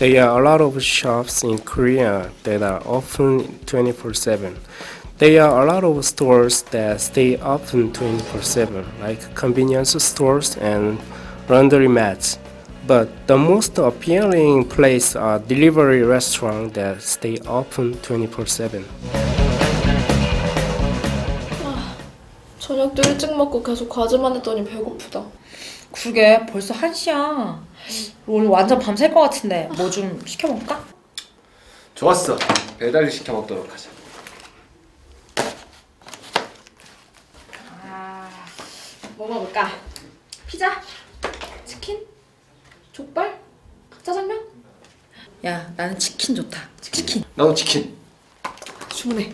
There are a lot of shops in Korea that are open 24 7. There are a lot of stores that stay open 24 7, like convenience stores and laundry mats. But the most appealing place are delivery restaurants that stay open 24 7. 저녁도 일찍 먹고 계속 과제만 했더니 배고프다. 그러게 벌써 1시야 오늘 완전 밤샐 것 같은데 뭐 좀 시켜 먹을까? 좋았어. 배달을 시켜 먹도록 하자. 뭐 먹을까? 피자? 치킨? 족발? 짜장면? 야 나는 치킨 좋다 치킨 나도 치킨. 주문해.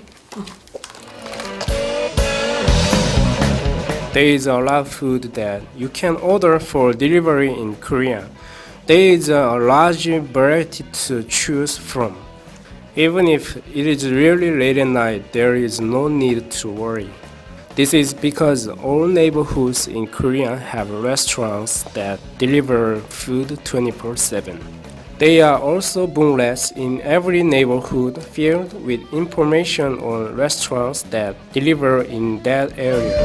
There is a lot of food that you can order for delivery in Korea. There is a large variety to choose from. Even if it is really late at night, there is no need to worry. This is because all neighborhoods in Korea have restaurants that deliver food 24 7. There are also booklets in every neighborhood filled with information on restaurants that deliver in that area.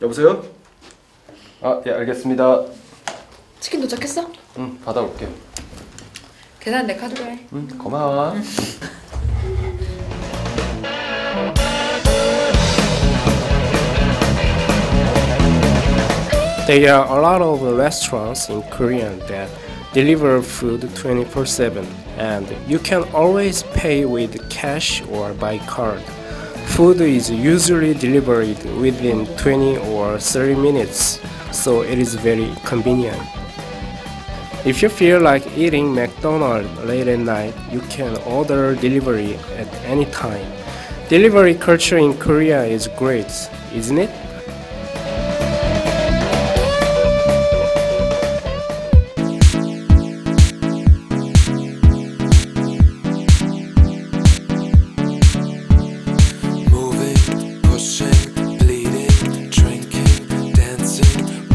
여보세요? 아, 예, 알겠습니다. 치킨 도착했어? 응, 받아올게. 계산 내 카드로 해 응, 고마워. There are a lot of restaurants in Korea that deliver food 24 7, and you can always pay with cash or by card. Food is usually delivered within 20 or 30 minutes, so it is very convenient. If you feel like eating McDonald's late at night, you can order delivery at any time. Delivery culture in Korea is great, isn't it?